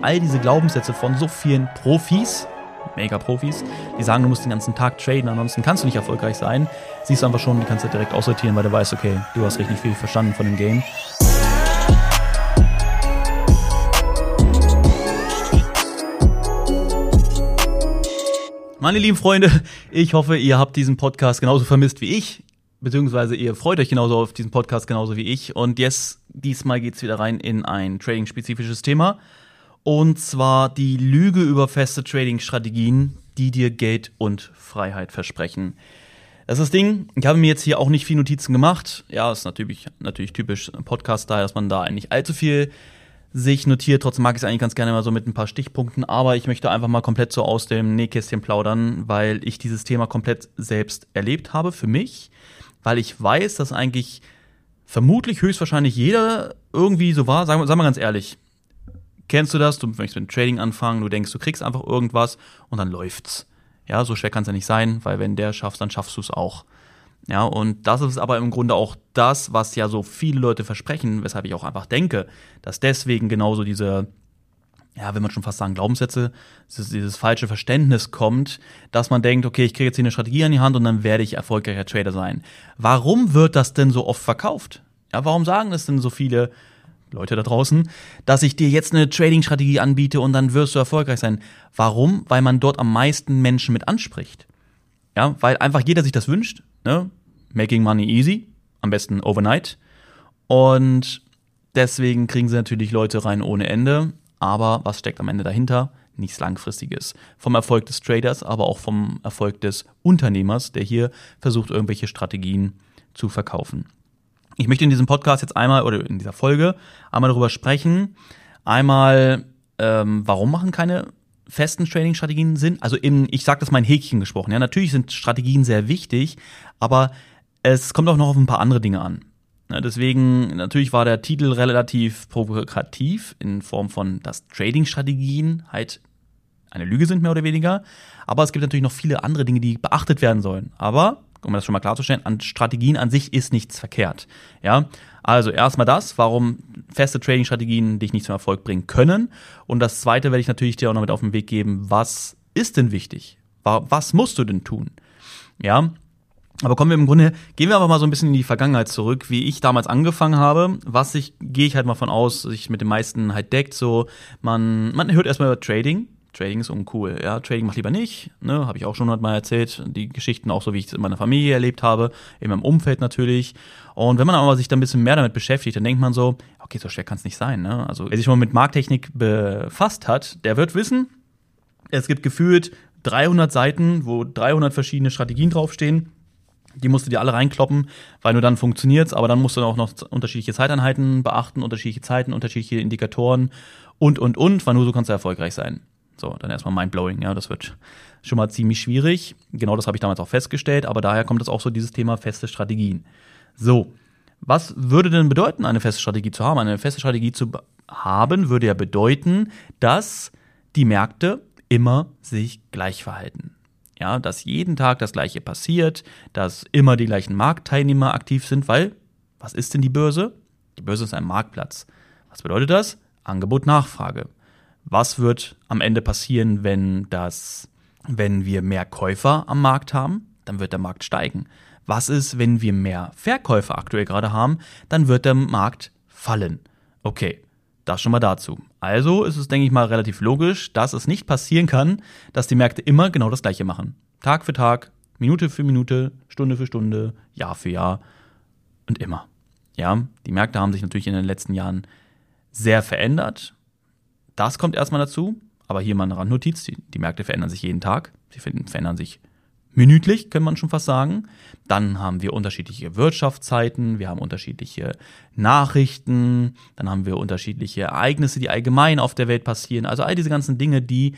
all diese Glaubenssätze von so vielen Profis, Mega-Profis, die sagen, du musst den ganzen Tag traden, ansonsten kannst du nicht erfolgreich sein, siehst du einfach schon, die kannst du direkt aussortieren, weil du weißt, okay, du hast richtig viel verstanden von dem Game. Meine lieben Freunde, ich hoffe, ihr habt diesen Podcast genauso vermisst wie ich beziehungsweise ihr freut euch genauso auf diesen Podcast genauso wie ich. Und jetzt, diesmal geht's wieder rein in ein trading-spezifisches Thema. Und zwar die Lüge über feste Trading-Strategien, die dir Geld und Freiheit versprechen. Das ist das Ding. Ich habe mir jetzt hier auch nicht viel Notizen gemacht. Ja, ist natürlich, natürlich typisch Podcast-Style, dass man da eigentlich allzu viel sich notiert. Trotzdem mag ich es eigentlich ganz gerne mal so mit ein paar Stichpunkten. Aber ich möchte einfach mal komplett so aus dem Nähkästchen plaudern, weil ich dieses Thema komplett selbst erlebt habe für mich weil ich weiß, dass eigentlich vermutlich höchstwahrscheinlich jeder irgendwie so war. Sagen wir mal ganz ehrlich. Kennst du das? Du möchtest mit dem Trading anfangen, du denkst, du kriegst einfach irgendwas und dann läuft's. Ja, so schwer kann es ja nicht sein, weil wenn der schafft, dann schaffst du es auch. Ja, und das ist aber im Grunde auch das, was ja so viele Leute versprechen, weshalb ich auch einfach denke, dass deswegen genauso diese ja, wenn man schon fast sagen, Glaubenssätze, dieses, dieses falsche Verständnis kommt, dass man denkt, okay, ich kriege jetzt hier eine Strategie an die Hand und dann werde ich erfolgreicher Trader sein. Warum wird das denn so oft verkauft? Ja, warum sagen das denn so viele Leute da draußen, dass ich dir jetzt eine Trading-Strategie anbiete und dann wirst du erfolgreich sein? Warum? Weil man dort am meisten Menschen mit anspricht. Ja, weil einfach jeder sich das wünscht, ne? Making money easy, am besten overnight. Und deswegen kriegen sie natürlich Leute rein ohne Ende aber was steckt am Ende dahinter? Nichts Langfristiges. Vom Erfolg des Traders, aber auch vom Erfolg des Unternehmers, der hier versucht, irgendwelche Strategien zu verkaufen. Ich möchte in diesem Podcast jetzt einmal oder in dieser Folge einmal darüber sprechen. Einmal, ähm, warum machen keine festen Trading-Strategien Sinn? Also in, ich sage das mal in Häkchen gesprochen. Ja, natürlich sind Strategien sehr wichtig, aber es kommt auch noch auf ein paar andere Dinge an. Ja, deswegen, natürlich war der Titel relativ provokativ in Form von, dass Trading-Strategien halt eine Lüge sind, mehr oder weniger. Aber es gibt natürlich noch viele andere Dinge, die beachtet werden sollen. Aber, um das schon mal klarzustellen, an Strategien an sich ist nichts verkehrt. Ja, also erstmal das, warum feste Trading-Strategien dich nicht zum Erfolg bringen können. Und das zweite werde ich natürlich dir auch noch mit auf den Weg geben, was ist denn wichtig? Was musst du denn tun? Ja, aber kommen wir im Grunde, gehen wir aber mal so ein bisschen in die Vergangenheit zurück, wie ich damals angefangen habe. Was ich, gehe ich halt mal von aus, sich mit den meisten halt deckt. So, man, man hört erstmal über Trading. Trading ist uncool. Ja, Trading macht lieber nicht. Ne, habe ich auch schon mal erzählt. Die Geschichten auch so, wie ich es in meiner Familie erlebt habe, in meinem Umfeld natürlich. Und wenn man aber sich da ein bisschen mehr damit beschäftigt, dann denkt man so, okay, so schwer kann es nicht sein. Ne? Also wer sich mal mit Markttechnik befasst hat, der wird wissen, es gibt gefühlt 300 Seiten, wo 300 verschiedene Strategien draufstehen die musst du dir alle reinkloppen, weil nur dann funktioniert's. Aber dann musst du auch noch unterschiedliche Zeiteinheiten beachten, unterschiedliche Zeiten, unterschiedliche Indikatoren und, und, und, weil nur so kannst du erfolgreich sein. So, dann erstmal mindblowing, ja, das wird schon mal ziemlich schwierig. Genau das habe ich damals auch festgestellt, aber daher kommt es auch so dieses Thema feste Strategien. So, was würde denn bedeuten, eine feste Strategie zu haben? Eine feste Strategie zu haben würde ja bedeuten, dass die Märkte immer sich gleich verhalten ja, dass jeden Tag das Gleiche passiert, dass immer die gleichen Marktteilnehmer aktiv sind, weil was ist denn die Börse? Die Börse ist ein Marktplatz. Was bedeutet das? Angebot, Nachfrage. Was wird am Ende passieren, wenn das, wenn wir mehr Käufer am Markt haben? Dann wird der Markt steigen. Was ist, wenn wir mehr Verkäufer aktuell gerade haben? Dann wird der Markt fallen. Okay, das schon mal dazu. Also ist es, denke ich mal, relativ logisch, dass es nicht passieren kann, dass die Märkte immer genau das Gleiche machen. Tag für Tag, Minute für Minute, Stunde für Stunde, Jahr für Jahr und immer. Ja, die Märkte haben sich natürlich in den letzten Jahren sehr verändert. Das kommt erstmal dazu. Aber hier mal eine Randnotiz. Die, die Märkte verändern sich jeden Tag. Sie verändern sich minütlich, kann man schon fast sagen. Dann haben wir unterschiedliche Wirtschaftszeiten, wir haben unterschiedliche Nachrichten, dann haben wir unterschiedliche Ereignisse, die allgemein auf der Welt passieren. Also all diese ganzen Dinge, die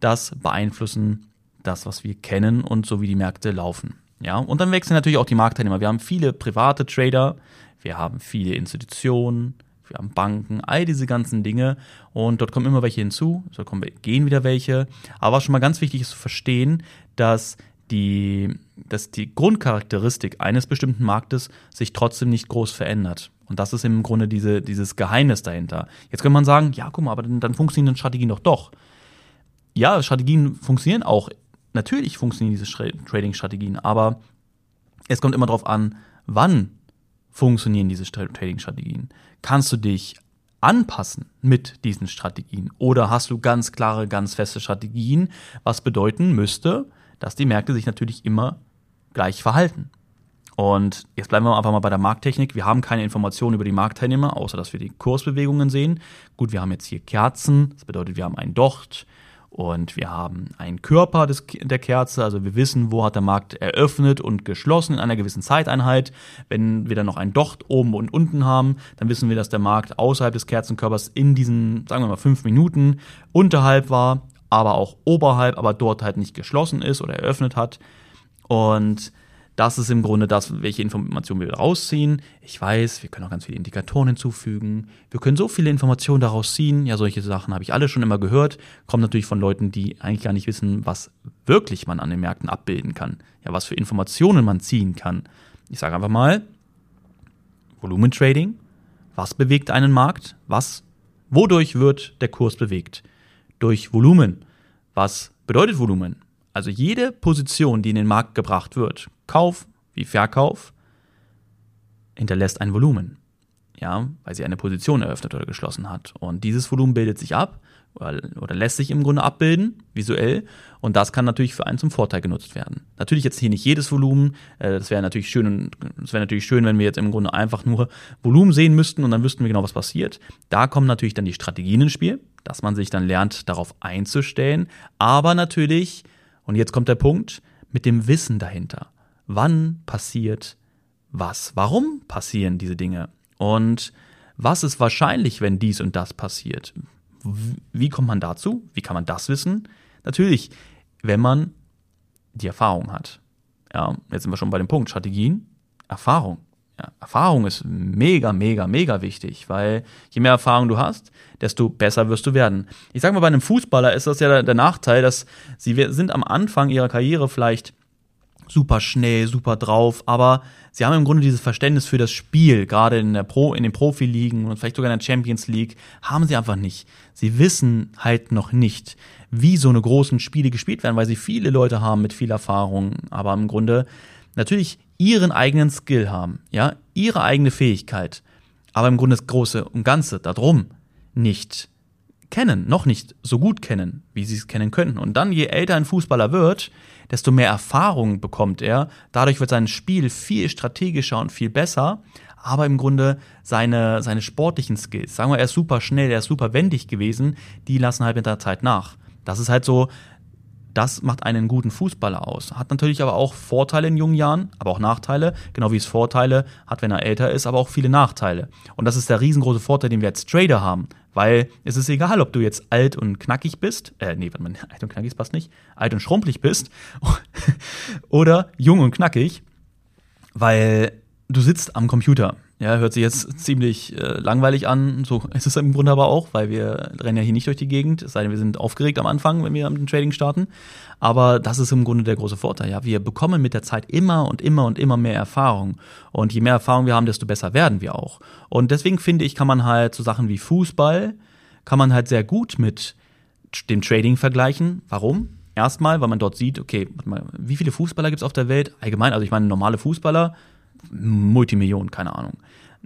das beeinflussen, das, was wir kennen und so wie die Märkte laufen. Ja, und dann wechseln natürlich auch die Marktteilnehmer. Wir haben viele private Trader, wir haben viele Institutionen, wir haben Banken, all diese ganzen Dinge und dort kommen immer welche hinzu, so kommen, gehen wieder welche. Aber was schon mal ganz wichtig ist zu verstehen, dass die, dass die Grundcharakteristik eines bestimmten Marktes sich trotzdem nicht groß verändert. Und das ist im Grunde diese, dieses Geheimnis dahinter. Jetzt könnte man sagen, ja, guck mal, aber dann, dann funktionieren Strategien doch doch. Ja, Strategien funktionieren auch. Natürlich funktionieren diese Trading-Strategien, aber es kommt immer darauf an, wann funktionieren diese Trading-Strategien. Kannst du dich anpassen mit diesen Strategien? Oder hast du ganz klare, ganz feste Strategien, was bedeuten müsste, dass die Märkte sich natürlich immer gleich verhalten? Und jetzt bleiben wir einfach mal bei der Markttechnik. Wir haben keine Informationen über die Marktteilnehmer, außer dass wir die Kursbewegungen sehen. Gut, wir haben jetzt hier Kerzen, das bedeutet, wir haben einen Docht, und wir haben einen Körper des, der Kerze, also wir wissen, wo hat der Markt eröffnet und geschlossen in einer gewissen Zeiteinheit. Wenn wir dann noch ein Docht oben und unten haben, dann wissen wir, dass der Markt außerhalb des Kerzenkörpers in diesen, sagen wir mal, fünf Minuten unterhalb war, aber auch oberhalb, aber dort halt nicht geschlossen ist oder eröffnet hat. Und das ist im Grunde das, welche Informationen wir rausziehen. Ich weiß, wir können auch ganz viele Indikatoren hinzufügen. Wir können so viele Informationen daraus ziehen. Ja, solche Sachen habe ich alle schon immer gehört. Kommt natürlich von Leuten, die eigentlich gar nicht wissen, was wirklich man an den Märkten abbilden kann. Ja, was für Informationen man ziehen kann. Ich sage einfach mal, Volumentrading. Was bewegt einen Markt? Was, wodurch wird der Kurs bewegt? Durch Volumen. Was bedeutet Volumen? Also jede Position, die in den Markt gebracht wird, Kauf wie Verkauf, hinterlässt ein Volumen. Ja, weil sie eine Position eröffnet oder geschlossen hat. Und dieses Volumen bildet sich ab oder, oder lässt sich im Grunde abbilden, visuell. Und das kann natürlich für einen zum Vorteil genutzt werden. Natürlich jetzt hier nicht jedes Volumen. Äh, das wäre natürlich schön, das wäre natürlich schön, wenn wir jetzt im Grunde einfach nur Volumen sehen müssten und dann wüssten wir genau, was passiert. Da kommen natürlich dann die Strategien ins Spiel, dass man sich dann lernt, darauf einzustellen. Aber natürlich und jetzt kommt der Punkt mit dem Wissen dahinter. Wann passiert was? Warum passieren diese Dinge? Und was ist wahrscheinlich, wenn dies und das passiert? Wie kommt man dazu? Wie kann man das wissen? Natürlich, wenn man die Erfahrung hat. Ja, jetzt sind wir schon bei dem Punkt Strategien, Erfahrung. Ja, Erfahrung ist mega, mega, mega wichtig, weil je mehr Erfahrung du hast, desto besser wirst du werden. Ich sage mal, bei einem Fußballer ist das ja der, der Nachteil, dass sie sind am Anfang ihrer Karriere vielleicht super schnell, super drauf, aber sie haben im Grunde dieses Verständnis für das Spiel, gerade in der Pro, in den Profiligen und vielleicht sogar in der Champions League, haben sie einfach nicht. Sie wissen halt noch nicht, wie so eine großen Spiele gespielt werden, weil sie viele Leute haben mit viel Erfahrung, aber im Grunde natürlich ihren eigenen Skill haben, ja, ihre eigene Fähigkeit, aber im Grunde das Große und Ganze darum nicht kennen, noch nicht so gut kennen, wie sie es kennen könnten. Und dann, je älter ein Fußballer wird, desto mehr Erfahrung bekommt er. Dadurch wird sein Spiel viel strategischer und viel besser. Aber im Grunde seine, seine sportlichen Skills, sagen wir, er ist super schnell, er ist super wendig gewesen, die lassen halt mit der Zeit nach. Das ist halt so das macht einen guten Fußballer aus. Hat natürlich aber auch Vorteile in jungen Jahren, aber auch Nachteile, genau wie es Vorteile hat, wenn er älter ist, aber auch viele Nachteile. Und das ist der riesengroße Vorteil, den wir als Trader haben, weil es ist egal, ob du jetzt alt und knackig bist, äh, nee, warte mal, alt und knackig passt nicht, alt und schrumpelig bist oder jung und knackig, weil du sitzt am Computer. Ja, hört sich jetzt ziemlich äh, langweilig an. So ist es im Grunde aber auch, weil wir rennen ja hier nicht durch die Gegend. Es sei denn, wir sind aufgeregt am Anfang, wenn wir mit dem Trading starten. Aber das ist im Grunde der große Vorteil. Ja, wir bekommen mit der Zeit immer und immer und immer mehr Erfahrung. Und je mehr Erfahrung wir haben, desto besser werden wir auch. Und deswegen finde ich, kann man halt so Sachen wie Fußball, kann man halt sehr gut mit dem Trading vergleichen. Warum? Erstmal, weil man dort sieht, okay, wie viele Fußballer gibt es auf der Welt? Allgemein, also ich meine normale Fußballer, Multimillionen, keine Ahnung.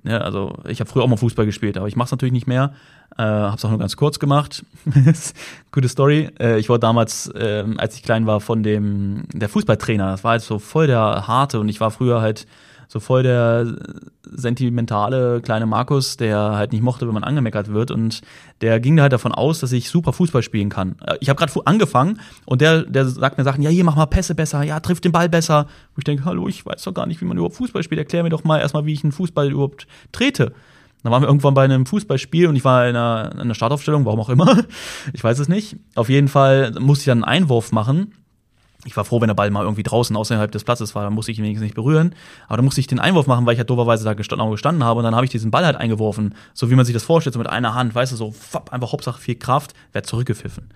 Ja, also ich habe früher auch mal Fußball gespielt, aber ich mache es natürlich nicht mehr. Äh, habe es auch nur ganz kurz gemacht. Gute Story. Äh, ich wurde damals, äh, als ich klein war, von dem der Fußballtrainer. Das war halt so voll der harte und ich war früher halt so voll der sentimentale kleine Markus, der halt nicht mochte, wenn man angemeckert wird. Und der ging da halt davon aus, dass ich super Fußball spielen kann. Äh, ich habe gerade angefangen und der, der sagt mir Sachen, ja, hier mach mal Pässe besser, ja, trifft den Ball besser. Und ich denke, hallo, ich weiß doch gar nicht, wie man überhaupt Fußball spielt. Erklär mir doch mal erstmal, wie ich einen Fußball überhaupt trete. Dann waren wir irgendwann bei einem Fußballspiel und ich war in einer, in einer Startaufstellung, warum auch immer. Ich weiß es nicht. Auf jeden Fall musste ich dann einen Einwurf machen ich war froh, wenn der Ball mal irgendwie draußen außerhalb des Platzes war, dann musste ich ihn wenigstens nicht berühren. Aber dann musste ich den Einwurf machen, weil ich halt doverweise da gestanden, gestanden habe. Und dann habe ich diesen Ball halt eingeworfen, so wie man sich das vorstellt, so mit einer Hand, weißt du, so fapp, einfach Hauptsache viel Kraft, werd zurückgepfiffen.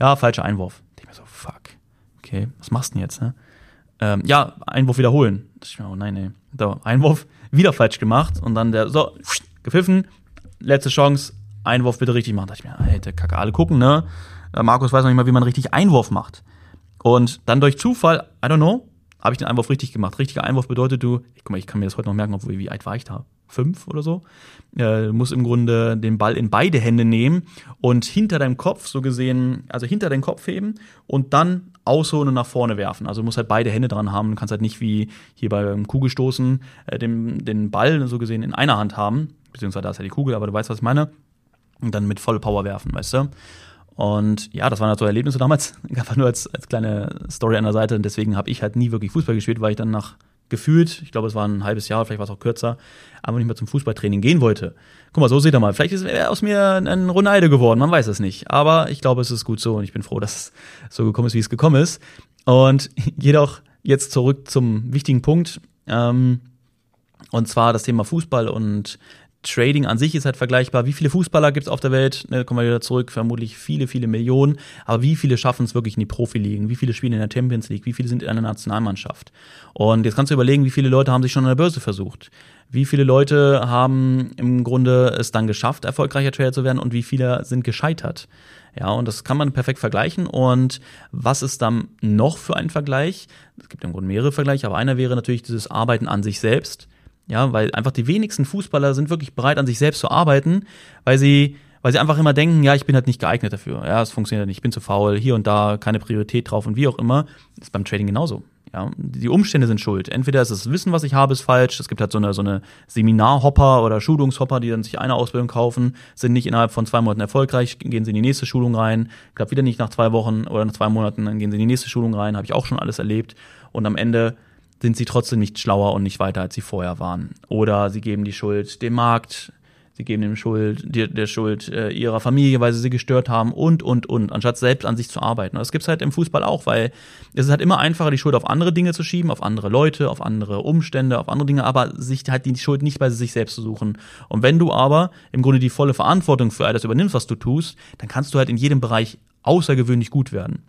Ja, falscher Einwurf. Ich mir so, fuck. Okay, was machst du denn jetzt, ne? ähm, ja, Einwurf wiederholen. Ich, oh nein, ey. So, Einwurf, wieder falsch gemacht und dann der, so, gepfiffen, letzte Chance, Einwurf bitte richtig machen. Da dachte ich mir, Alter, Kacke, alle gucken, ne? Markus weiß noch nicht mal, wie man richtig Einwurf macht. Und dann durch Zufall, I don't know, habe ich den Einwurf richtig gemacht. Richtiger Einwurf bedeutet, du, ich, guck mal, ich kann mir das heute noch merken, obwohl, wie alt war ich da? Fünf oder so. Äh, du musst im Grunde den Ball in beide Hände nehmen und hinter deinem Kopf, so gesehen, also hinter deinen Kopf heben und dann ausholen und nach vorne werfen. Also du musst halt beide Hände dran haben. Du kannst halt nicht wie hier beim Kugelstoßen äh, den, den Ball so gesehen in einer Hand haben. Beziehungsweise da ist ja die Kugel, aber du weißt, was ich meine. Und dann mit voller Power werfen, weißt du? Und ja, das waren halt so Erlebnisse damals, einfach nur als, als kleine Story an der Seite. Und deswegen habe ich halt nie wirklich Fußball gespielt, weil ich dann nach gefühlt, ich glaube, es war ein halbes Jahr, vielleicht war es auch kürzer, aber nicht mehr zum Fußballtraining gehen wollte. Guck mal, so seht ihr mal. Vielleicht ist aus mir ein Ronaldo geworden, man weiß es nicht. Aber ich glaube, es ist gut so und ich bin froh, dass es so gekommen ist, wie es gekommen ist. Und jedoch jetzt zurück zum wichtigen Punkt. Ähm, und zwar das Thema Fußball und Trading an sich ist halt vergleichbar. Wie viele Fußballer gibt es auf der Welt? Ne, kommen wir wieder zurück, vermutlich viele, viele Millionen. Aber wie viele schaffen es wirklich in die Profiligen? Wie viele spielen in der Champions League? Wie viele sind in einer Nationalmannschaft? Und jetzt kannst du überlegen, wie viele Leute haben sich schon an der Börse versucht? Wie viele Leute haben im Grunde es dann geschafft, erfolgreicher Trader zu werden und wie viele sind gescheitert? Ja, und das kann man perfekt vergleichen. Und was ist dann noch für ein Vergleich? Es gibt im Grunde mehrere Vergleiche, aber einer wäre natürlich dieses Arbeiten an sich selbst. Ja, weil einfach die wenigsten Fußballer sind wirklich bereit, an sich selbst zu arbeiten, weil sie, weil sie einfach immer denken, ja, ich bin halt nicht geeignet dafür. Ja, es funktioniert nicht, ich bin zu faul, hier und da keine Priorität drauf und wie auch immer. Das ist beim Trading genauso. Ja, die Umstände sind schuld. Entweder ist das Wissen, was ich habe, ist falsch. Es gibt halt so eine, so eine Seminarhopper oder Schulungshopper, die dann sich eine Ausbildung kaufen, sind nicht innerhalb von zwei Monaten erfolgreich, gehen sie in die nächste Schulung rein, klappt wieder nicht nach zwei Wochen oder nach zwei Monaten, dann gehen sie in die nächste Schulung rein, habe ich auch schon alles erlebt. Und am Ende sind sie trotzdem nicht schlauer und nicht weiter, als sie vorher waren. Oder sie geben die Schuld dem Markt, sie geben dem Schuld, der, der Schuld äh, ihrer Familie, weil sie sie gestört haben und, und, und, anstatt selbst an sich zu arbeiten. Das gibt's halt im Fußball auch, weil es ist halt immer einfacher, die Schuld auf andere Dinge zu schieben, auf andere Leute, auf andere Umstände, auf andere Dinge, aber sich halt die Schuld nicht bei sich selbst zu suchen. Und wenn du aber im Grunde die volle Verantwortung für all das übernimmst, was du tust, dann kannst du halt in jedem Bereich außergewöhnlich gut werden.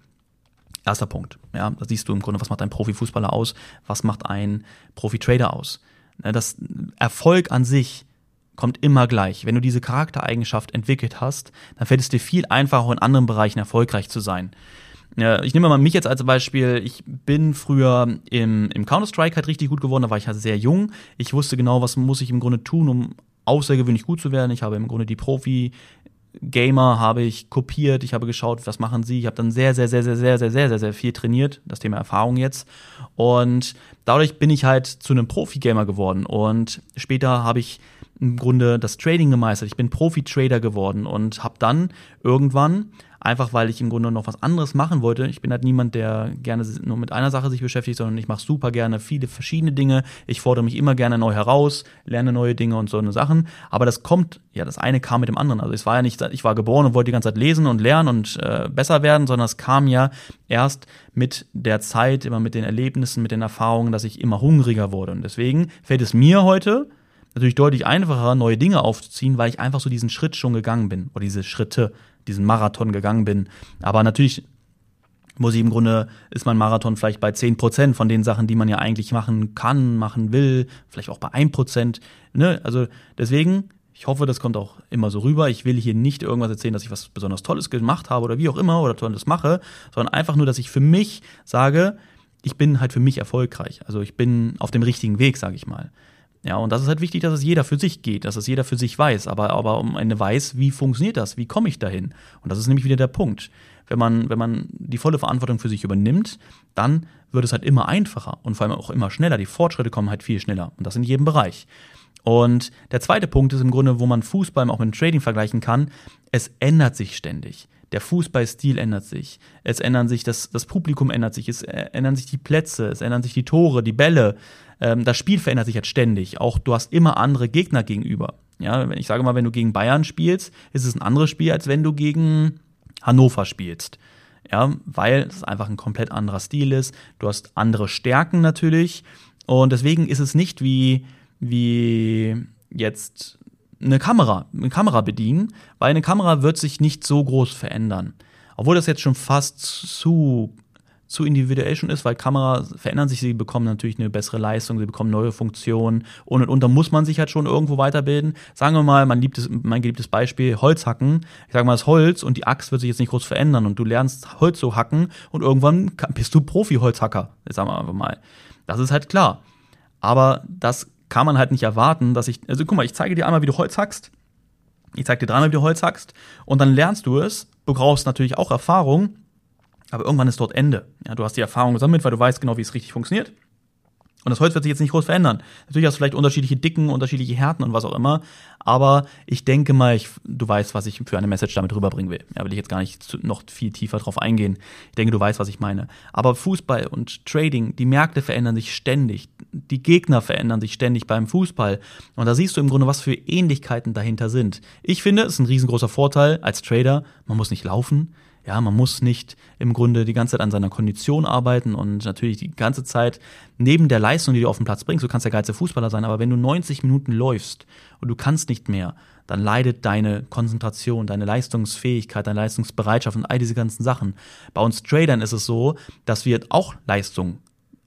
Erster Punkt. Ja, da siehst du im Grunde, was macht ein Profifußballer aus, was macht ein Profi-Trader aus. Ne, das Erfolg an sich kommt immer gleich. Wenn du diese Charaktereigenschaft entwickelt hast, dann fällt es dir viel einfacher, in anderen Bereichen erfolgreich zu sein. Ich nehme mal mich jetzt als Beispiel. Ich bin früher im, im Counter-Strike halt richtig gut geworden, da war ich halt sehr jung. Ich wusste genau, was muss ich im Grunde tun, um außergewöhnlich gut zu werden. Ich habe im Grunde die Profi Gamer habe ich kopiert, ich habe geschaut, was machen sie. Ich habe dann sehr, sehr, sehr, sehr, sehr, sehr, sehr, sehr, sehr viel trainiert, das Thema Erfahrung jetzt. Und dadurch bin ich halt zu einem Profi-Gamer geworden. Und später habe ich im Grunde das Trading gemeistert. Ich bin Profi-Trader geworden und habe dann irgendwann einfach weil ich im Grunde noch was anderes machen wollte. Ich bin halt niemand, der gerne nur mit einer Sache sich beschäftigt, sondern ich mache super gerne viele verschiedene Dinge. Ich fordere mich immer gerne neu heraus, lerne neue Dinge und so eine Sachen. Aber das kommt, ja, das eine kam mit dem anderen. Also es war ja nicht, ich war geboren und wollte die ganze Zeit lesen und lernen und äh, besser werden, sondern es kam ja erst mit der Zeit, immer mit den Erlebnissen, mit den Erfahrungen, dass ich immer hungriger wurde. Und deswegen fällt es mir heute natürlich deutlich einfacher, neue Dinge aufzuziehen, weil ich einfach so diesen Schritt schon gegangen bin oder diese Schritte diesen Marathon gegangen bin. Aber natürlich muss ich im Grunde, ist mein Marathon vielleicht bei 10 Prozent von den Sachen, die man ja eigentlich machen kann, machen will, vielleicht auch bei 1 Prozent. Ne? Also deswegen, ich hoffe, das kommt auch immer so rüber. Ich will hier nicht irgendwas erzählen, dass ich was besonders Tolles gemacht habe oder wie auch immer oder Tolles mache, sondern einfach nur, dass ich für mich sage, ich bin halt für mich erfolgreich. Also ich bin auf dem richtigen Weg, sage ich mal. Ja, und das ist halt wichtig, dass es jeder für sich geht, dass es jeder für sich weiß, aber, aber um eine weiß, wie funktioniert das, wie komme ich dahin? Und das ist nämlich wieder der Punkt. Wenn man, wenn man die volle Verantwortung für sich übernimmt, dann wird es halt immer einfacher und vor allem auch immer schneller. Die Fortschritte kommen halt viel schneller und das in jedem Bereich. Und der zweite Punkt ist im Grunde, wo man Fußball auch mit Trading vergleichen kann, es ändert sich ständig. Der Fußballstil ändert sich. Es ändern sich, das, das Publikum ändert sich, es ändern sich die Plätze, es ändern sich die Tore, die Bälle. Ähm, das Spiel verändert sich jetzt ständig. Auch du hast immer andere Gegner gegenüber. Ja, wenn ich sage mal, wenn du gegen Bayern spielst, ist es ein anderes Spiel, als wenn du gegen Hannover spielst. Ja, weil es einfach ein komplett anderer Stil ist. Du hast andere Stärken natürlich. Und deswegen ist es nicht wie, wie jetzt eine Kamera, eine Kamera bedienen, weil eine Kamera wird sich nicht so groß verändern. Obwohl das jetzt schon fast zu, zu individuell schon ist, weil Kameras verändern sich, sie bekommen natürlich eine bessere Leistung, sie bekommen neue Funktionen und und und. Da muss man sich halt schon irgendwo weiterbilden. Sagen wir mal, mein, liebtes, mein geliebtes Beispiel, Holzhacken. Ich sage mal, das Holz und die Axt wird sich jetzt nicht groß verändern und du lernst Holz zu hacken und irgendwann bist du Profi-Holzhacker. Sagen wir mal. Das ist halt klar. Aber das kann man halt nicht erwarten, dass ich, also guck mal, ich zeige dir einmal, wie du Holz hackst. Ich zeige dir dreimal, wie du Holz hackst und dann lernst du es. Du brauchst natürlich auch Erfahrung, aber irgendwann ist dort Ende. Ja, du hast die Erfahrung gesammelt, weil du weißt genau, wie es richtig funktioniert. Und das Holz wird sich jetzt nicht groß verändern. Natürlich hast du vielleicht unterschiedliche Dicken, unterschiedliche Härten und was auch immer. Aber ich denke mal, ich, du weißt, was ich für eine Message damit rüberbringen will. Ja, will ich jetzt gar nicht zu, noch viel tiefer drauf eingehen. Ich denke, du weißt, was ich meine. Aber Fußball und Trading, die Märkte verändern sich ständig. Die Gegner verändern sich ständig beim Fußball. Und da siehst du im Grunde, was für Ähnlichkeiten dahinter sind. Ich finde, es ist ein riesengroßer Vorteil als Trader. Man muss nicht laufen. Ja, man muss nicht im Grunde die ganze Zeit an seiner Kondition arbeiten und natürlich die ganze Zeit neben der Leistung, die du auf den Platz bringst, du kannst der geilste Fußballer sein, aber wenn du 90 Minuten läufst und du kannst nicht mehr, dann leidet deine Konzentration, deine Leistungsfähigkeit, deine Leistungsbereitschaft und all diese ganzen Sachen. Bei uns Tradern ist es so, dass wir auch Leistung,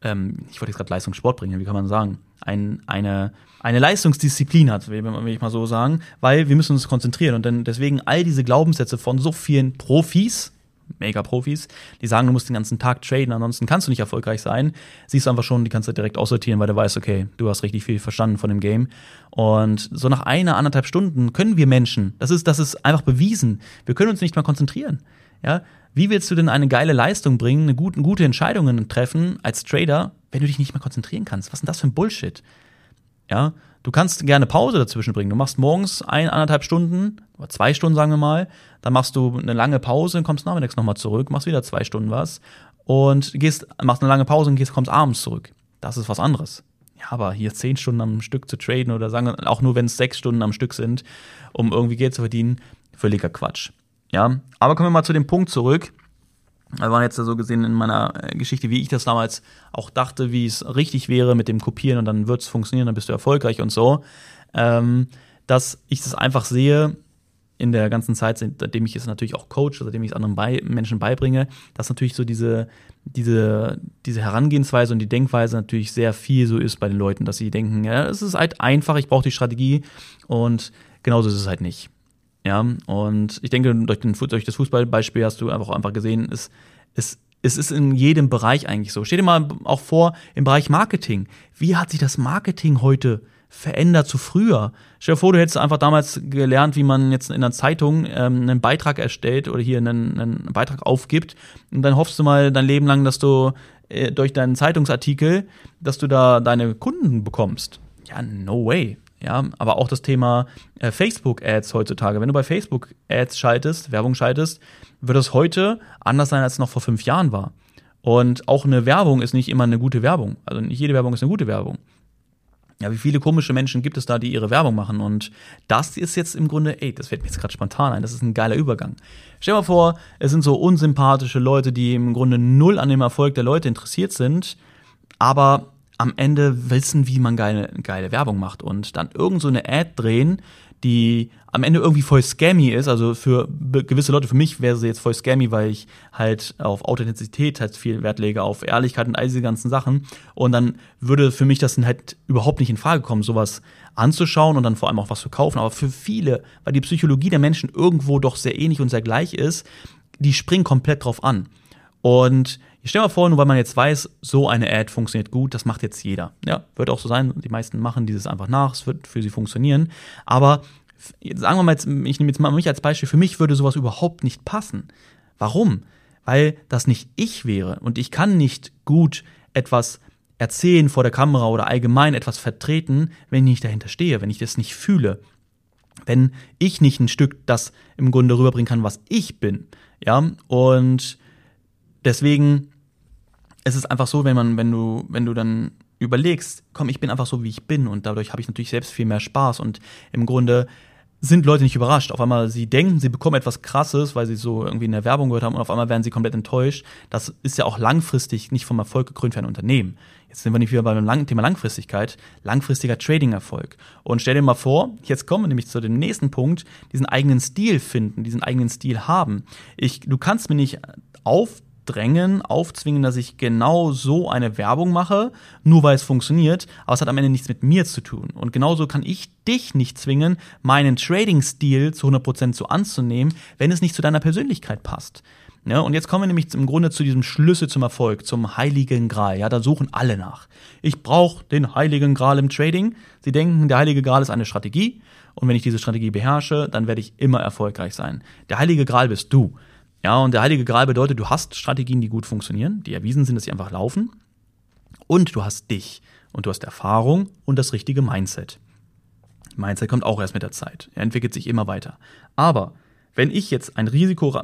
ähm, ich wollte jetzt gerade Leistungssport bringen, wie kann man sagen, ein, eine, eine Leistungsdisziplin hat, will, ich mal so sagen, weil wir müssen uns konzentrieren und dann deswegen all diese Glaubenssätze von so vielen Profis, Mega-Profis, die sagen, du musst den ganzen Tag traden, ansonsten kannst du nicht erfolgreich sein, siehst du einfach schon, die kannst du direkt aussortieren, weil du weißt, okay, du hast richtig viel verstanden von dem Game. Und so nach einer, anderthalb Stunden können wir Menschen, das ist, das ist einfach bewiesen, wir können uns nicht mal konzentrieren. Ja, wie willst du denn eine geile Leistung bringen, eine gute, gute Entscheidungen treffen als Trader, wenn du dich nicht mehr konzentrieren kannst? Was ist denn das für ein Bullshit? Ja, du kannst gerne Pause dazwischen bringen. Du machst morgens ein, anderthalb Stunden oder zwei Stunden, sagen wir mal. Dann machst du eine lange Pause, kommst nachmittags nochmal zurück, machst wieder zwei Stunden was und gehst, machst eine lange Pause und gehst, kommst abends zurück. Das ist was anderes. Ja, aber hier zehn Stunden am Stück zu traden oder sagen, auch nur wenn es sechs Stunden am Stück sind, um irgendwie Geld zu verdienen, völliger Quatsch. Ja, aber kommen wir mal zu dem Punkt zurück. Wir waren jetzt so gesehen in meiner äh, Geschichte, wie ich das damals auch dachte, wie es richtig wäre mit dem Kopieren und dann wird es funktionieren, dann bist du erfolgreich und so. Ähm, dass ich das einfach sehe in der ganzen Zeit, seitdem ich es natürlich auch coach, seitdem ich es anderen bei, Menschen beibringe, dass natürlich so diese, diese, diese Herangehensweise und die Denkweise natürlich sehr viel so ist bei den Leuten, dass sie denken, ja, es ist halt einfach, ich brauche die Strategie und genauso ist es halt nicht. Ja, und ich denke, durch, den, durch das Fußballbeispiel hast du einfach, einfach gesehen, es, es, es ist in jedem Bereich eigentlich so. Stell dir mal auch vor, im Bereich Marketing. Wie hat sich das Marketing heute verändert zu früher? Stell dir vor, du hättest einfach damals gelernt, wie man jetzt in einer Zeitung ähm, einen Beitrag erstellt oder hier einen, einen Beitrag aufgibt. Und dann hoffst du mal dein Leben lang, dass du äh, durch deinen Zeitungsartikel, dass du da deine Kunden bekommst. Ja, no way. Ja, aber auch das Thema äh, Facebook-Ads heutzutage. Wenn du bei Facebook-Ads schaltest, Werbung schaltest, wird es heute anders sein, als es noch vor fünf Jahren war. Und auch eine Werbung ist nicht immer eine gute Werbung. Also nicht jede Werbung ist eine gute Werbung. Ja, wie viele komische Menschen gibt es da, die ihre Werbung machen? Und das ist jetzt im Grunde, ey, das fällt mir jetzt gerade spontan ein, das ist ein geiler Übergang. Stell dir mal vor, es sind so unsympathische Leute, die im Grunde null an dem Erfolg der Leute interessiert sind, aber am Ende wissen, wie man geile, geile Werbung macht und dann irgend so eine Ad drehen, die am Ende irgendwie voll scammy ist. Also für gewisse Leute, für mich wäre sie jetzt voll scammy, weil ich halt auf Authentizität halt viel Wert lege, auf Ehrlichkeit und all diese ganzen Sachen. Und dann würde für mich das halt überhaupt nicht in Frage kommen, sowas anzuschauen und dann vor allem auch was zu kaufen. Aber für viele, weil die Psychologie der Menschen irgendwo doch sehr ähnlich und sehr gleich ist, die springen komplett drauf an. Und ich stelle mal vor, nur weil man jetzt weiß, so eine Ad funktioniert gut, das macht jetzt jeder. Ja, wird auch so sein. Die meisten machen dieses einfach nach, es wird für sie funktionieren. Aber sagen wir mal, jetzt, ich nehme jetzt mal mich als Beispiel, für mich würde sowas überhaupt nicht passen. Warum? Weil das nicht ich wäre und ich kann nicht gut etwas erzählen vor der Kamera oder allgemein etwas vertreten, wenn ich nicht dahinter stehe, wenn ich das nicht fühle. Wenn ich nicht ein Stück das im Grunde rüberbringen kann, was ich bin. Ja, und deswegen es ist einfach so, wenn man, wenn du, wenn du dann überlegst, komm, ich bin einfach so, wie ich bin und dadurch habe ich natürlich selbst viel mehr Spaß und im Grunde sind Leute nicht überrascht. Auf einmal sie denken, sie bekommen etwas Krasses, weil sie so irgendwie in der Werbung gehört haben und auf einmal werden sie komplett enttäuscht. Das ist ja auch langfristig nicht vom Erfolg gekrönt für ein Unternehmen. Jetzt sind wir nicht wieder beim Thema Langfristigkeit, langfristiger Trading-Erfolg. Und stell dir mal vor, jetzt kommen wir nämlich zu dem nächsten Punkt, diesen eigenen Stil finden, diesen eigenen Stil haben. Ich, du kannst mir nicht auf drängen, aufzwingen, dass ich genau so eine Werbung mache, nur weil es funktioniert, aber es hat am Ende nichts mit mir zu tun. Und genauso kann ich dich nicht zwingen, meinen Trading-Stil zu 100% so anzunehmen, wenn es nicht zu deiner Persönlichkeit passt. Ja, und jetzt kommen wir nämlich im Grunde zu diesem Schlüssel zum Erfolg, zum heiligen Gral. Ja, da suchen alle nach. Ich brauche den heiligen Gral im Trading. Sie denken, der heilige Gral ist eine Strategie. Und wenn ich diese Strategie beherrsche, dann werde ich immer erfolgreich sein. Der heilige Gral bist du. Ja, und der heilige Gral bedeutet, du hast Strategien, die gut funktionieren, die erwiesen sind, dass sie einfach laufen. Und du hast dich. Und du hast Erfahrung und das richtige Mindset. Mindset kommt auch erst mit der Zeit. Er entwickelt sich immer weiter. Aber wenn ich jetzt ein Risiko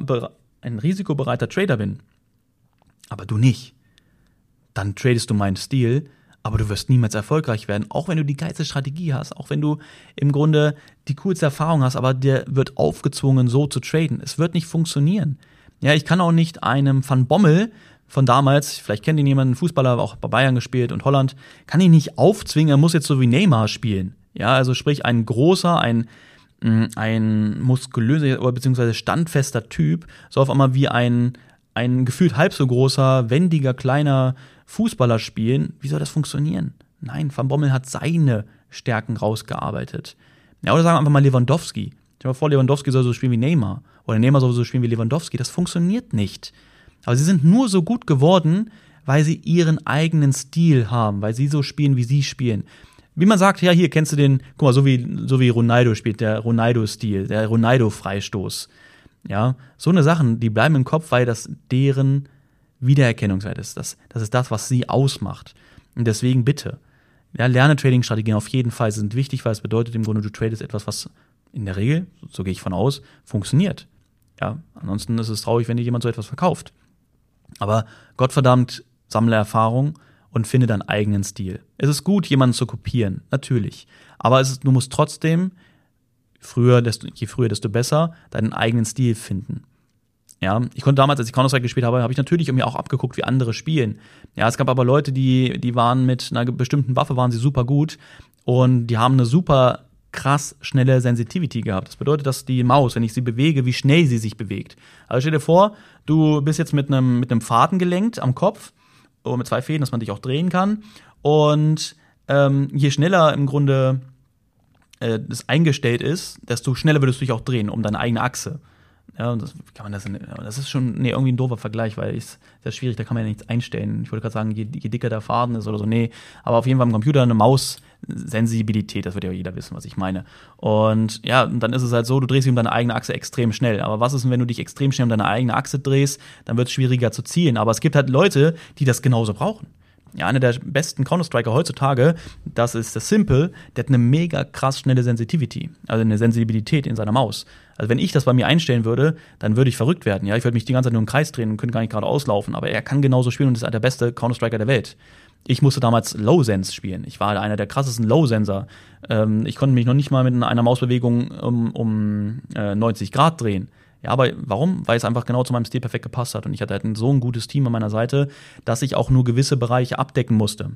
ein risikobereiter Trader bin, aber du nicht, dann tradest du meinen Stil, aber du wirst niemals erfolgreich werden, auch wenn du die geilste Strategie hast, auch wenn du im Grunde die coolste Erfahrung hast, aber dir wird aufgezwungen, so zu traden. Es wird nicht funktionieren. Ja, ich kann auch nicht einem Van Bommel von damals, vielleicht kennt ihn jemand, Fußballer, auch bei Bayern gespielt und Holland, kann ihn nicht aufzwingen, er muss jetzt so wie Neymar spielen. Ja, also sprich ein großer, ein ein muskulöser oder beziehungsweise standfester Typ so auf einmal wie ein, ein gefühlt halb so großer, wendiger, kleiner Fußballer spielen. Wie soll das funktionieren? Nein, Van Bommel hat seine Stärken rausgearbeitet. Ja, oder sagen wir einfach mal Lewandowski. Stell dir mal vor, Lewandowski soll so spielen wie Neymar. Oder Neymar soll so spielen wie Lewandowski. Das funktioniert nicht. Aber sie sind nur so gut geworden, weil sie ihren eigenen Stil haben, weil sie so spielen, wie sie spielen wie man sagt, ja, hier kennst du den, guck mal, so wie, so wie Ronaldo spielt, der Ronaldo-Stil, der Ronaldo-Freistoß. Ja, so eine Sachen, die bleiben im Kopf, weil das deren Wiedererkennungswert ist. Das, das ist das, was sie ausmacht. Und deswegen bitte, ja, lerne Trading-Strategien auf jeden Fall sind wichtig, weil es bedeutet im Grunde, du tradest etwas, was in der Regel, so gehe ich von aus, funktioniert. Ja, ansonsten ist es traurig, wenn dir jemand so etwas verkauft. Aber Gottverdammt, sammle Erfahrung, und finde deinen eigenen Stil. Es ist gut, jemanden zu kopieren, natürlich. Aber es ist, du musst trotzdem, früher, desto, je früher, desto besser, deinen eigenen Stil finden. Ja, ich konnte damals, als ich Counter-Strike gespielt habe, habe ich natürlich mir auch abgeguckt, wie andere spielen. Ja, es gab aber Leute, die, die waren mit einer bestimmten Waffe, waren sie super gut und die haben eine super krass schnelle Sensitivity gehabt. Das bedeutet, dass die Maus, wenn ich sie bewege, wie schnell sie sich bewegt. Also stell dir vor, du bist jetzt mit einem, mit einem Faden gelenkt am Kopf oder mit zwei Fäden, dass man dich auch drehen kann. Und ähm, je schneller im Grunde äh, das eingestellt ist, desto schneller würdest du dich auch drehen um deine eigene Achse. Ja, das kann man das, das ist schon nee, irgendwie ein doofer Vergleich, weil das ist schwierig, da kann man ja nichts einstellen. Ich wollte gerade sagen, je, je, dicker der Faden ist oder so, nee, aber auf jeden Fall im Computer eine Maus-Sensibilität, das wird ja jeder wissen, was ich meine. Und ja, dann ist es halt so, du drehst dich um deine eigene Achse extrem schnell. Aber was ist denn, wenn du dich extrem schnell um deine eigene Achse drehst, dann wird es schwieriger zu zielen. Aber es gibt halt Leute, die das genauso brauchen ja, einer der besten Counter-Striker heutzutage, das ist der Simple, der hat eine mega krass schnelle Sensitivity, also eine Sensibilität in seiner Maus. Also wenn ich das bei mir einstellen würde, dann würde ich verrückt werden. Ja, ich würde mich die ganze Zeit nur im Kreis drehen und könnte gar nicht gerade auslaufen. Aber er kann genauso spielen und ist halt der beste Counter-Striker der Welt. Ich musste damals Low-Sense spielen. Ich war einer der krassesten Low-Senser. Ähm, ich konnte mich noch nicht mal mit einer Mausbewegung um, um äh, 90 Grad drehen. Ja, aber warum? Weil es einfach genau zu meinem Stil perfekt gepasst hat. Und ich hatte halt so ein gutes Team an meiner Seite, dass ich auch nur gewisse Bereiche abdecken musste.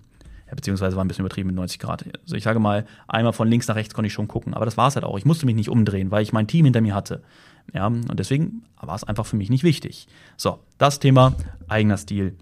Ja, beziehungsweise war ein bisschen übertrieben mit 90 Grad. Also ich sage mal, einmal von links nach rechts konnte ich schon gucken. Aber das war es halt auch. Ich musste mich nicht umdrehen, weil ich mein Team hinter mir hatte. Ja, und deswegen war es einfach für mich nicht wichtig. So, das Thema eigener Stil.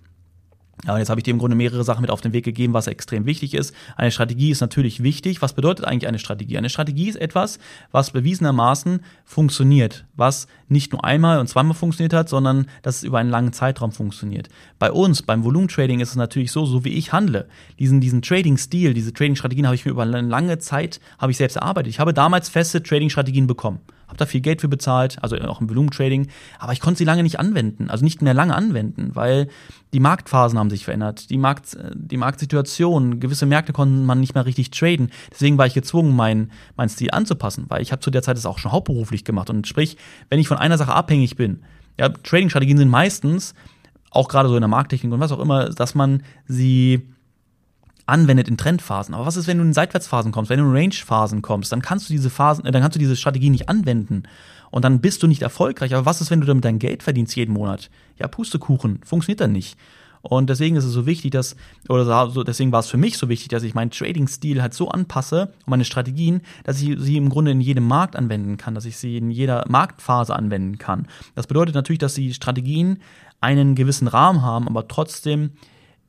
Ja, und jetzt habe ich dir im Grunde mehrere Sachen mit auf den Weg gegeben, was extrem wichtig ist. Eine Strategie ist natürlich wichtig. Was bedeutet eigentlich eine Strategie? Eine Strategie ist etwas, was bewiesenermaßen funktioniert, was nicht nur einmal und zweimal funktioniert hat, sondern dass es über einen langen Zeitraum funktioniert. Bei uns, beim Volumentrading ist es natürlich so, so wie ich handle. Diesen, diesen Trading-Stil, diese Trading-Strategien habe ich mir über eine lange Zeit, habe ich selbst erarbeitet. Ich habe damals feste Trading-Strategien bekommen habe da viel Geld für bezahlt, also auch im Volumentrading, aber ich konnte sie lange nicht anwenden, also nicht mehr lange anwenden, weil die Marktphasen haben sich verändert, die, Markt, die Marktsituation, gewisse Märkte konnten man nicht mehr richtig traden. Deswegen war ich gezwungen, meinen mein Stil anzupassen, weil ich habe zu der Zeit das auch schon hauptberuflich gemacht. Und sprich, wenn ich von einer Sache abhängig bin, ja, Trading-Strategien sind meistens, auch gerade so in der Markttechnik und was auch immer, dass man sie anwendet in Trendphasen. Aber was ist, wenn du in Seitwärtsphasen kommst, wenn du in Range-Phasen kommst, dann kannst du diese Phasen, äh, dann kannst du diese Strategie nicht anwenden. Und dann bist du nicht erfolgreich. Aber was ist, wenn du damit dein Geld verdienst jeden Monat? Ja, Pustekuchen, funktioniert dann nicht. Und deswegen ist es so wichtig, dass, oder so, deswegen war es für mich so wichtig, dass ich meinen Trading-Stil halt so anpasse und meine Strategien, dass ich sie im Grunde in jedem Markt anwenden kann, dass ich sie in jeder Marktphase anwenden kann. Das bedeutet natürlich, dass die Strategien einen gewissen Rahmen haben, aber trotzdem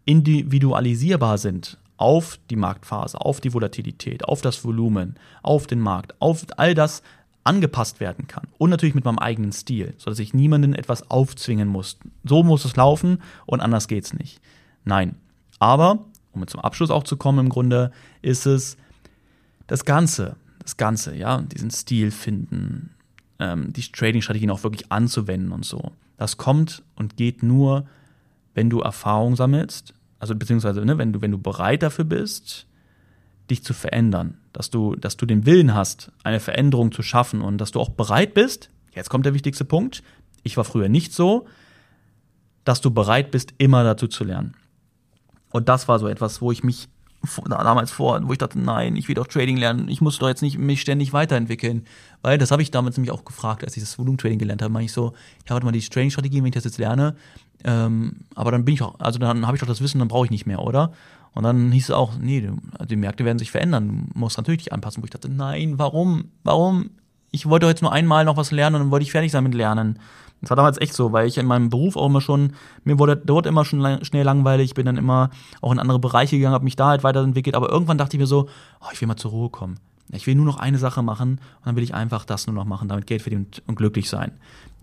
individualisierbar sind auf die Marktphase, auf die Volatilität, auf das Volumen, auf den Markt, auf all das angepasst werden kann. Und natürlich mit meinem eigenen Stil, sodass ich niemanden etwas aufzwingen muss. So muss es laufen und anders geht's nicht. Nein. Aber, um zum Abschluss auch zu kommen, im Grunde ist es das Ganze, das Ganze, ja, diesen Stil finden, ähm, die Trading-Strategien auch wirklich anzuwenden und so. Das kommt und geht nur, wenn du Erfahrung sammelst, also beziehungsweise ne, wenn du wenn du bereit dafür bist, dich zu verändern, dass du dass du den Willen hast, eine Veränderung zu schaffen und dass du auch bereit bist. Jetzt kommt der wichtigste Punkt. Ich war früher nicht so, dass du bereit bist, immer dazu zu lernen. Und das war so etwas, wo ich mich damals vor, wo ich dachte, nein, ich will doch Trading lernen, ich muss doch jetzt nicht mich ständig weiterentwickeln. Weil das habe ich damals nämlich auch gefragt, als ich das Volumen-Trading gelernt habe, meine ich so, ja, warte mal, die Trading-Strategien, wenn ich das jetzt lerne, ähm, aber dann bin ich auch, also dann habe ich doch das Wissen, dann brauche ich nicht mehr, oder? Und dann hieß es auch, nee, die Märkte werden sich verändern, du musst natürlich dich anpassen. Wo ich dachte, nein, warum? Warum? Ich wollte jetzt nur einmal noch was lernen und dann wollte ich fertig sein mit Lernen. Das war damals echt so, weil ich in meinem Beruf auch immer schon, mir wurde dort immer schon lang, schnell langweilig, ich bin dann immer auch in andere Bereiche gegangen, habe mich da halt weiterentwickelt, aber irgendwann dachte ich mir so, oh, ich will mal zur Ruhe kommen. Ich will nur noch eine Sache machen und dann will ich einfach das nur noch machen, damit Geld verdienen und glücklich sein.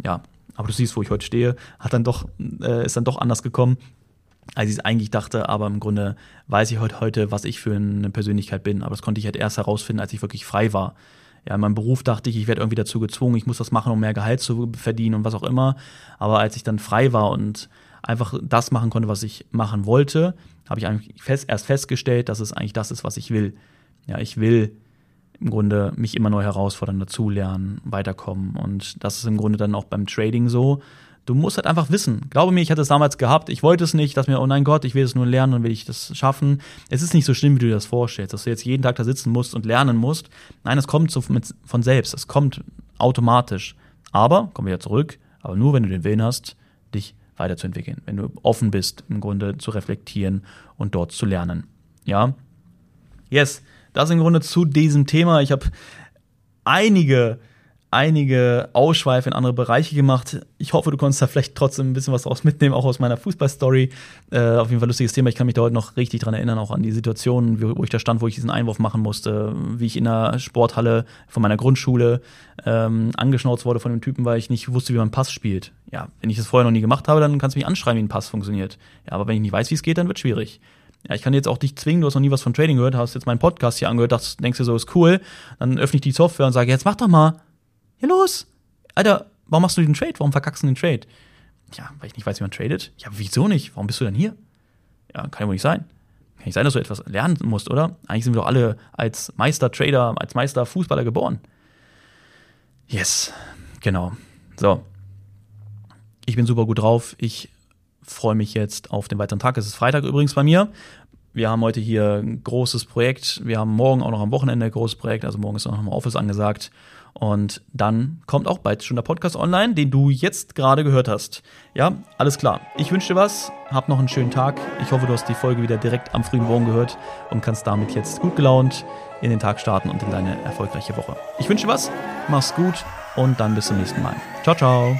Ja, aber du siehst, wo ich heute stehe, hat dann doch, äh, ist dann doch anders gekommen, als ich es eigentlich dachte. Aber im Grunde weiß ich heute, heute, was ich für eine Persönlichkeit bin. Aber das konnte ich halt erst herausfinden, als ich wirklich frei war. Ja, in meinem Beruf dachte ich, ich werde irgendwie dazu gezwungen, ich muss das machen, um mehr Gehalt zu verdienen und was auch immer. Aber als ich dann frei war und einfach das machen konnte, was ich machen wollte, habe ich eigentlich fest, erst festgestellt, dass es eigentlich das ist, was ich will. Ja, ich will im Grunde mich immer neu herausfordern, dazulernen, weiterkommen. Und das ist im Grunde dann auch beim Trading so. Du musst halt einfach wissen. Glaube mir, ich hatte es damals gehabt. Ich wollte es nicht, dass mir, oh nein Gott, ich will es nur lernen und will ich das schaffen. Es ist nicht so schlimm, wie du dir das vorstellst, dass du jetzt jeden Tag da sitzen musst und lernen musst. Nein, es kommt so mit, von selbst. Es kommt automatisch. Aber, kommen wir wieder zurück, aber nur wenn du den Willen hast, dich weiterzuentwickeln. Wenn du offen bist, im Grunde zu reflektieren und dort zu lernen. Ja? Yes. Das im Grunde zu diesem Thema. Ich habe einige einige Ausschweife in andere Bereiche gemacht. Ich hoffe, du konntest da vielleicht trotzdem ein bisschen was draus mitnehmen, auch aus meiner Fußballstory. Äh, auf jeden Fall lustiges Thema. Ich kann mich da heute noch richtig dran erinnern, auch an die Situation, wo ich da stand, wo ich diesen Einwurf machen musste, wie ich in der Sporthalle von meiner Grundschule ähm, angeschnauzt wurde von dem Typen, weil ich nicht wusste, wie man Pass spielt. Ja, wenn ich das vorher noch nie gemacht habe, dann kannst du mich anschreiben, wie ein Pass funktioniert. Ja, aber wenn ich nicht weiß, wie es geht, dann wird es schwierig ja, ich kann jetzt auch dich zwingen, du hast noch nie was von Trading gehört, hast jetzt meinen Podcast hier angehört, dachtest, denkst dir so, ist cool, dann öffne ich die Software und sage, jetzt mach doch mal. Ja, los. Alter, warum machst du den Trade? Warum verkackst du den Trade? Ja, weil ich nicht weiß, wie man tradet. Ja, wieso nicht? Warum bist du denn hier? Ja, kann ja wohl nicht sein. Kann nicht sein, dass du etwas lernen musst, oder? Eigentlich sind wir doch alle als Meister-Trader, als Meister-Fußballer geboren. Yes, genau. So. Ich bin super gut drauf. Ich freue mich jetzt auf den weiteren Tag. Es ist Freitag übrigens bei mir. Wir haben heute hier ein großes Projekt. Wir haben morgen auch noch am Wochenende ein großes Projekt. Also morgen ist auch noch mal Office angesagt. Und dann kommt auch bald schon der Podcast online, den du jetzt gerade gehört hast. Ja, alles klar. Ich wünsche dir was. Hab noch einen schönen Tag. Ich hoffe, du hast die Folge wieder direkt am frühen Morgen gehört und kannst damit jetzt gut gelaunt in den Tag starten und in deine erfolgreiche Woche. Ich wünsche dir was. Mach's gut und dann bis zum nächsten Mal. Ciao, ciao.